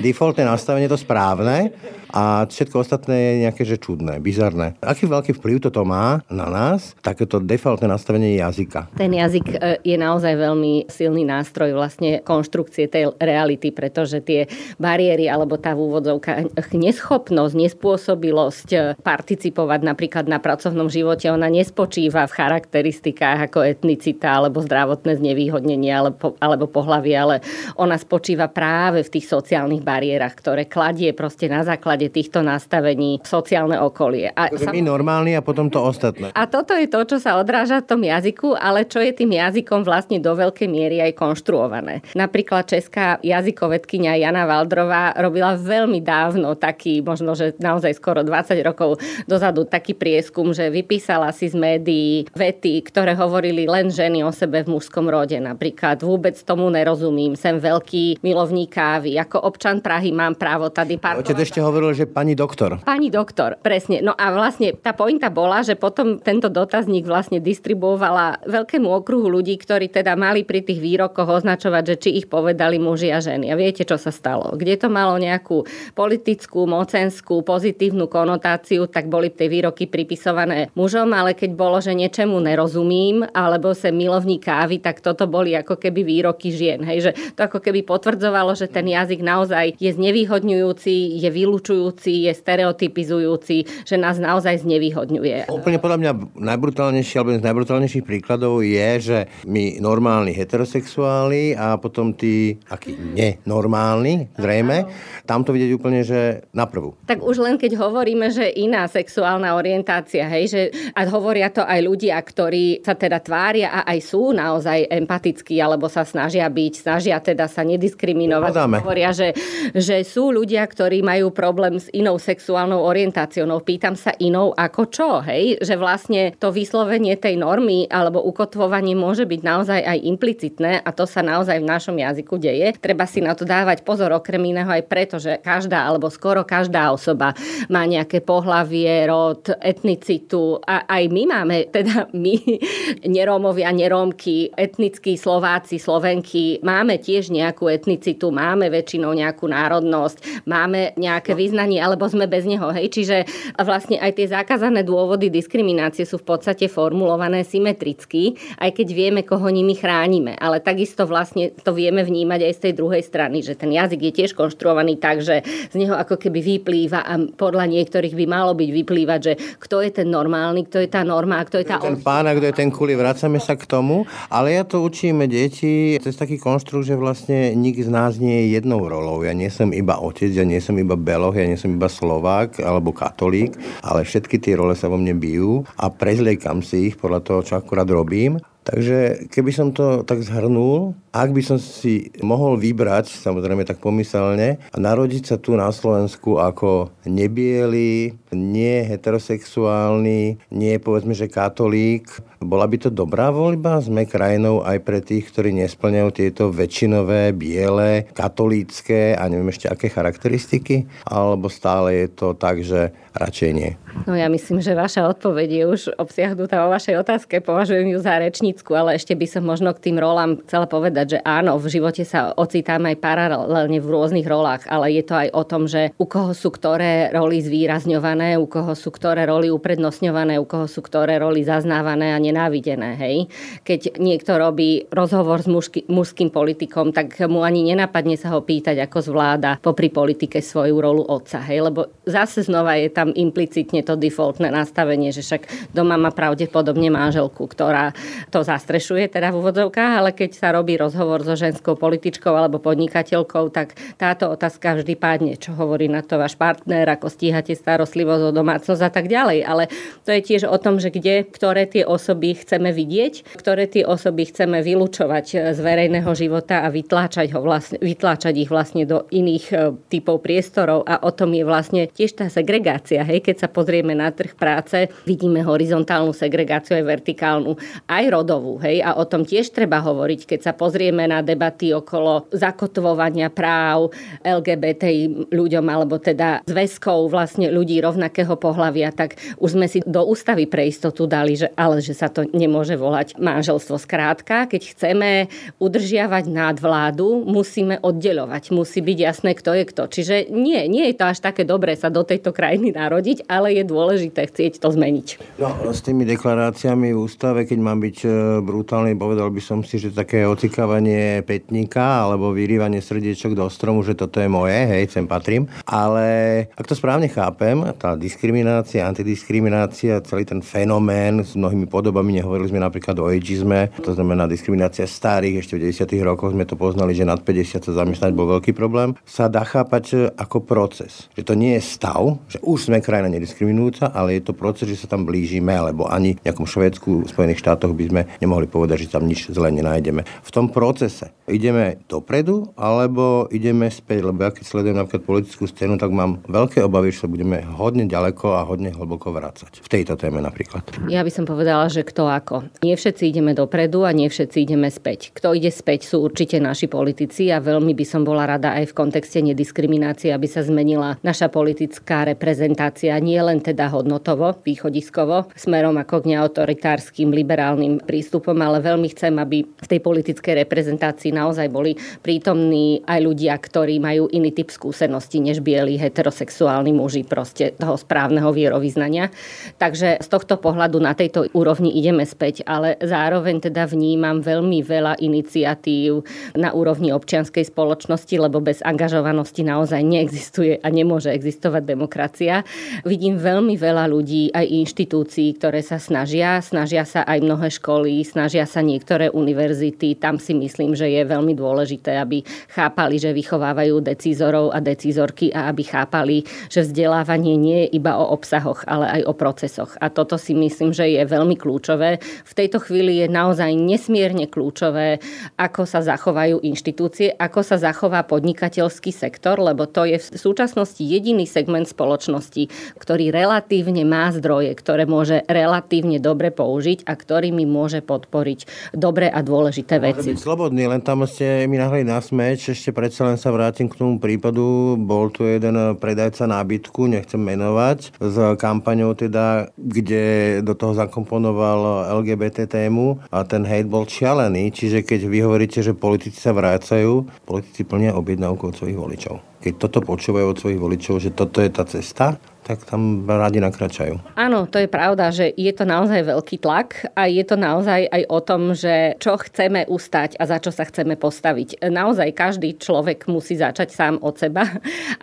defaultné nastavenie to správne a všetko ostatné je nejaké že čudné, bizarné. Aký veľký vplyv toto má na nás, takéto defaultné nastavenie jazyka? Ten jazyk e, je naozaj veľmi silný nástroj vlastne konštrukcie tej reality, pretože tie bariéry alebo tá v neschopnosť, nespôsobilosť e, participovať napríklad na pracovnom živote, ona nespočíva v charakteristikách ako etnicita alebo zdravotné znevýhodnenie alebo, alebo pohlavie, ale ona spočíva práve v tých sociálnych bariérach, ktoré kladie proste na základe základe týchto nastavení sociálne okolie. A sam... my normálni a potom to ostatné. A toto je to, čo sa odráža v tom jazyku, ale čo je tým jazykom vlastne do veľkej miery aj konštruované. Napríklad česká jazykovedkynia Jana Valdrová robila veľmi dávno taký, možno, že naozaj skoro 20 rokov dozadu taký prieskum, že vypísala si z médií vety, ktoré hovorili len ženy o sebe v mužskom rode. Napríklad vôbec tomu nerozumím, sem veľký milovník kávy. Ako občan Prahy mám právo tady parkovať. Otec ešte hovoril, že pani doktor. Pani doktor, presne. No a vlastne tá pointa bola, že potom tento dotazník vlastne distribuovala veľkému okruhu ľudí, ktorí teda mali pri tých výrokoch označovať, že či ich povedali muži a ženy. A viete, čo sa stalo? Kde to malo nejakú politickú, mocenskú, pozitívnu konotáciu, tak boli tie výroky pripisované mužom, ale keď bolo, že niečemu nerozumím, alebo sa milovník kávy, tak toto boli ako keby výroky žien. Hej, že to ako keby potvrdzovalo, že ten jazyk naozaj je znevýhodňujúci, je vylúčujúci odsuddzujúci, je stereotypizujúci, že nás naozaj znevýhodňuje. Úplne podľa mňa najbrutálnejší alebo z najbrutálnejších príkladov je, že my normálni heterosexuáli a potom tí, akí nenormálni, zrejme, tam to vidieť úplne, že na prvú. Tak už len keď hovoríme, že iná sexuálna orientácia, hej, že a hovoria to aj ľudia, ktorí sa teda tvária a aj sú naozaj empatickí, alebo sa snažia byť, snažia teda sa nediskriminovať. Hovoria, že, že sú ľudia, ktorí majú problém s inou sexuálnou orientáciou. No pýtam sa inou ako čo, hej? Že vlastne to vyslovenie tej normy alebo ukotvovanie môže byť naozaj aj implicitné a to sa naozaj v našom jazyku deje. Treba si na to dávať pozor okrem iného aj preto, že každá alebo skoro každá osoba má nejaké pohlavie, rod, etnicitu a aj my máme, teda my, nerómovia, nerómky, etnickí Slováci, Slovenky, máme tiež nejakú etnicitu, máme väčšinou nejakú národnosť, máme nejaké význanie, alebo sme bez neho. Hej? Čiže vlastne aj tie zakázané dôvody diskriminácie sú v podstate formulované symetricky, aj keď vieme, koho nimi chránime. Ale takisto vlastne to vieme vnímať aj z tej druhej strany, že ten jazyk je tiež konštruovaný tak, že z neho ako keby vyplýva a podľa niektorých by malo byť vyplývať, že kto je ten normálny, kto je tá norma a kto je tá... Ten pán a kto je ten kuli, vracame sa k tomu, ale ja to učíme deti cez taký konštrukt, že vlastne nik z nás nie je jednou rolou. Ja nie som iba otec, ja nie som iba beloch, ja nie som iba Slovák alebo katolík, ale všetky tie role sa vo mne bijú a prezliekam si ich podľa toho, čo akurát robím Takže keby som to tak zhrnul, ak by som si mohol vybrať, samozrejme tak pomyselne, a narodiť sa tu na Slovensku ako nebiely, nie heterosexuálny, nie povedzme, že katolík, bola by to dobrá voľba? Sme krajinou aj pre tých, ktorí nesplňajú tieto väčšinové, biele, katolícké a neviem ešte aké charakteristiky? Alebo stále je to tak, že radšej nie? No ja myslím, že vaša odpoveď je už obsiahnutá o vašej otázke. Považujem ju za rečnícku, ale ešte by som možno k tým rolám chcela povedať, že áno, v živote sa ocitáme aj paralelne v rôznych rolách, ale je to aj o tom, že u koho sú ktoré roly zvýrazňované, u koho sú ktoré roly uprednostňované, u koho sú ktoré roly zaznávané a nenávidené. Hej? Keď niekto robí rozhovor s mužky, mužským politikom, tak mu ani nenapadne sa ho pýtať, ako zvláda popri politike svoju rolu otca. Hej? Lebo zase znova je tam implicitne to defaultné nastavenie, že však doma má pravdepodobne manželku, ktorá to zastrešuje teda v úvodzovkách, ale keď sa robí rozhovor so ženskou političkou alebo podnikateľkou, tak táto otázka vždy padne, čo hovorí na to váš partner, ako stíhate starostlivosť o domácnosť a tak ďalej. Ale to je tiež o tom, že kde, ktoré tie osoby chceme vidieť, ktoré tie osoby chceme vylúčovať z verejného života a vytláčať, ho vlastne, vytláčať ich vlastne do iných e, typov priestorov a o tom je vlastne tiež tá segregácia. Hej, keď sa pozrieme na trh práce, vidíme horizontálnu segregáciu aj vertikálnu, aj rodovú. Hej? A o tom tiež treba hovoriť, keď sa pozrieme na debaty okolo zakotvovania práv LGBT ľuďom, alebo teda zväzkov vlastne ľudí rovnakého pohľavia, tak už sme si do ústavy pre istotu dali, že ale že sa to nemôže volať manželstvo. Skrátka, keď chceme udržiavať nadvládu, musíme oddelovať. Musí byť jasné, kto je kto. Čiže nie, nie je to až také dobré sa do tejto krajiny narodiť, ale je dôležité chcieť to zmeniť. No, s tými deklaráciami v ústave, keď mám byť e, brutálny, povedal by som si, že také ocikávanie petníka alebo vyrývanie srdiečok do stromu, že toto je moje, hej, sem patrím. Ale ak to správne chápem, tá diskriminácia, antidiskriminácia, celý ten fenomén s mnohými podobami, nehovorili sme napríklad o ageizme, to znamená diskriminácia starých, ešte v 90. rokoch sme to poznali, že nad 50 sa zamestnať bol veľký problém, sa dá chápať ako proces. Že to nie je stav, že už sme krajina nediskriminujúca, diskriminujúca, ale je to proces, že sa tam blížime, lebo ani v nejakom Švedsku, v Spojených štátoch by sme nemohli povedať, že tam nič zle nenájdeme. V tom procese ideme dopredu, alebo ideme späť, lebo ja keď sledujem napríklad politickú scénu, tak mám veľké obavy, že sa budeme hodne ďaleko a hodne hlboko vrácať. V tejto téme napríklad. Ja by som povedala, že kto ako. Nie všetci ideme dopredu a nie všetci ideme späť. Kto ide späť sú určite naši politici a veľmi by som bola rada aj v kontexte nediskriminácie, aby sa zmenila naša politická reprezentácia nie len teda hodnotovo, východiskovo, smerom ako k neautoritárskym liberálnym prístupom, ale veľmi chcem, aby v tej politickej reprezentácii naozaj boli prítomní aj ľudia, ktorí majú iný typ skúsenosti než bieli heterosexuálni muži proste toho správneho vierovýznania. Takže z tohto pohľadu na tejto úrovni ideme späť, ale zároveň teda vnímam veľmi veľa iniciatív na úrovni občianskej spoločnosti, lebo bez angažovanosti naozaj neexistuje a nemôže existovať demokracia. Vidím veľmi veľa ľudí, aj inštitúcií, ktoré sa snažia, snažia sa aj mnohé školy, snažia sa niektoré univerzity. Tam si myslím, že je veľmi dôležité, aby chápali, že vychovávajú decízorov a decízorky a aby chápali, že vzdelávanie nie je iba o obsahoch, ale aj o procesoch. A toto si myslím, že je veľmi kľúčové. V tejto chvíli je naozaj nesmierne kľúčové, ako sa zachovajú inštitúcie, ako sa zachová podnikateľský sektor, lebo to je v súčasnosti jediný segment spoločnosti, ktorý relatívne má zdroje, ktoré môže relatívne dobre použiť a ktorými môže podporiť dobré a dôležité veci. Slobodný, len tam ste mi nahli na smeč, ešte predsa len sa vrátim k tomu prípadu. Bol tu jeden predajca nábytku, nechcem menovať, s kampaňou teda, kde do toho zakomponoval LGBT tému a ten hejt bol šialený. Čiže keď vy hovoríte, že politici sa vrácajú, politici plnia objednávku od svojich voličov. Keď toto počúvajú od svojich voličov, že toto je tá cesta, tak tam radi nakračajú. Áno, to je pravda, že je to naozaj veľký tlak a je to naozaj aj o tom, že čo chceme ustať a za čo sa chceme postaviť. Naozaj každý človek musí začať sám od seba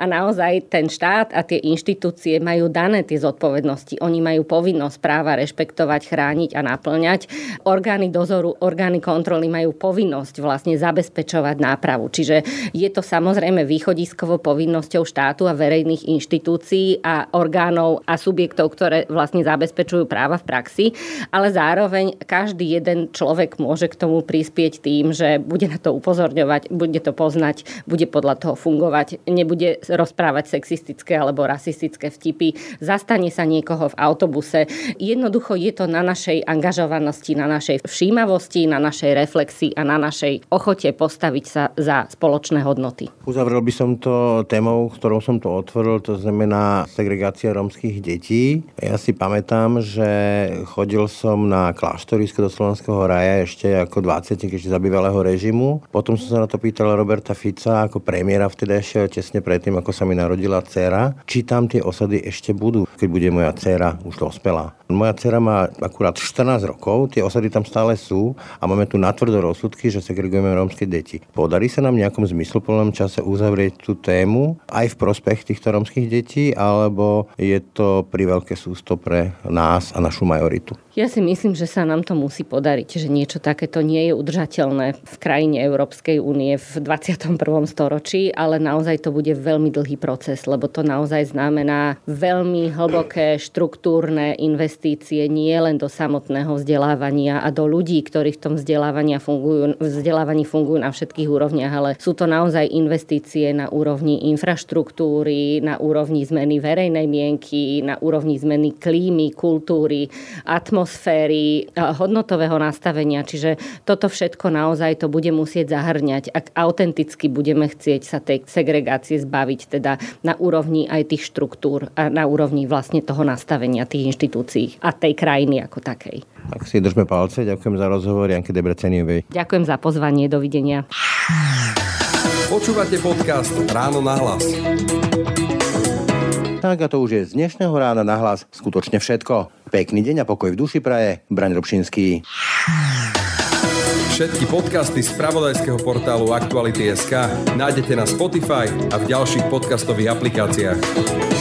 a naozaj ten štát a tie inštitúcie majú dané tie zodpovednosti. Oni majú povinnosť práva rešpektovať, chrániť a naplňať. Orgány dozoru, orgány kontroly majú povinnosť vlastne zabezpečovať nápravu. Čiže je to samozrejme východiskovou povinnosťou štátu a verejných inštitúcií a orgánov a subjektov, ktoré vlastne zabezpečujú práva v praxi, ale zároveň každý jeden človek môže k tomu prispieť tým, že bude na to upozorňovať, bude to poznať, bude podľa toho fungovať, nebude rozprávať sexistické alebo rasistické vtipy, zastane sa niekoho v autobuse. Jednoducho je to na našej angažovanosti, na našej všímavosti, na našej reflexii a na našej ochote postaviť sa za spoločné hodnoty. Uzavrel by som to témou, ktorou som to otvoril, to znamená segregácia rómskych detí. Ja si pamätám, že chodil som na kláštorisko do Slovenského raja ešte ako 20 ešte za bývalého režimu. Potom som sa na to pýtal Roberta Fica ako premiéra ešte tesne predtým, ako sa mi narodila dcera, či tam tie osady ešte budú, keď bude moja dcera už dospelá. Moja dcera má akurát 14 rokov, tie osady tam stále sú a máme tu natvrdo rozsudky, že segregujeme rómske deti. Podarí sa nám v nejakom zmysluplnom čase uzavrieť tú tému aj v prospech týchto rómskych detí, alebo je to pri veľké sústo pre nás a našu majoritu? Ja si myslím, že sa nám to musí podariť, že niečo takéto nie je udržateľné v krajine Európskej únie v 21. storočí, ale naozaj to bude veľmi dlhý proces, lebo to naozaj znamená veľmi hlboké štruktúrne investície nie len do samotného vzdelávania a do ľudí, ktorí v tom vzdelávaní fungujú, vzdelávaní fungujú na všetkých úrovniach, ale sú to naozaj investície na úrovni infraštruktúry, na úrovni zmeny verejnej mienky, na úrovni zmeny klímy, kultúry, atmosféry atmosféry, hodnotového nastavenia. Čiže toto všetko naozaj to bude musieť zahrňať, ak autenticky budeme chcieť sa tej segregácie zbaviť, teda na úrovni aj tých štruktúr a na úrovni vlastne toho nastavenia tých inštitúcií a tej krajiny ako takej. Tak si držme palce, ďakujem za rozhovor Janke Debreceniovej. Ďakujem za pozvanie, dovidenia. Počúvate podcast Ráno na hlas. Tak a to už je z dnešného rána na hlas skutočne všetko. Pekný deň a pokoj v duši praje. Braň Robšinský. Všetky podcasty z pravodajského portálu Aktuality.sk nájdete na Spotify a v ďalších podcastových aplikáciách.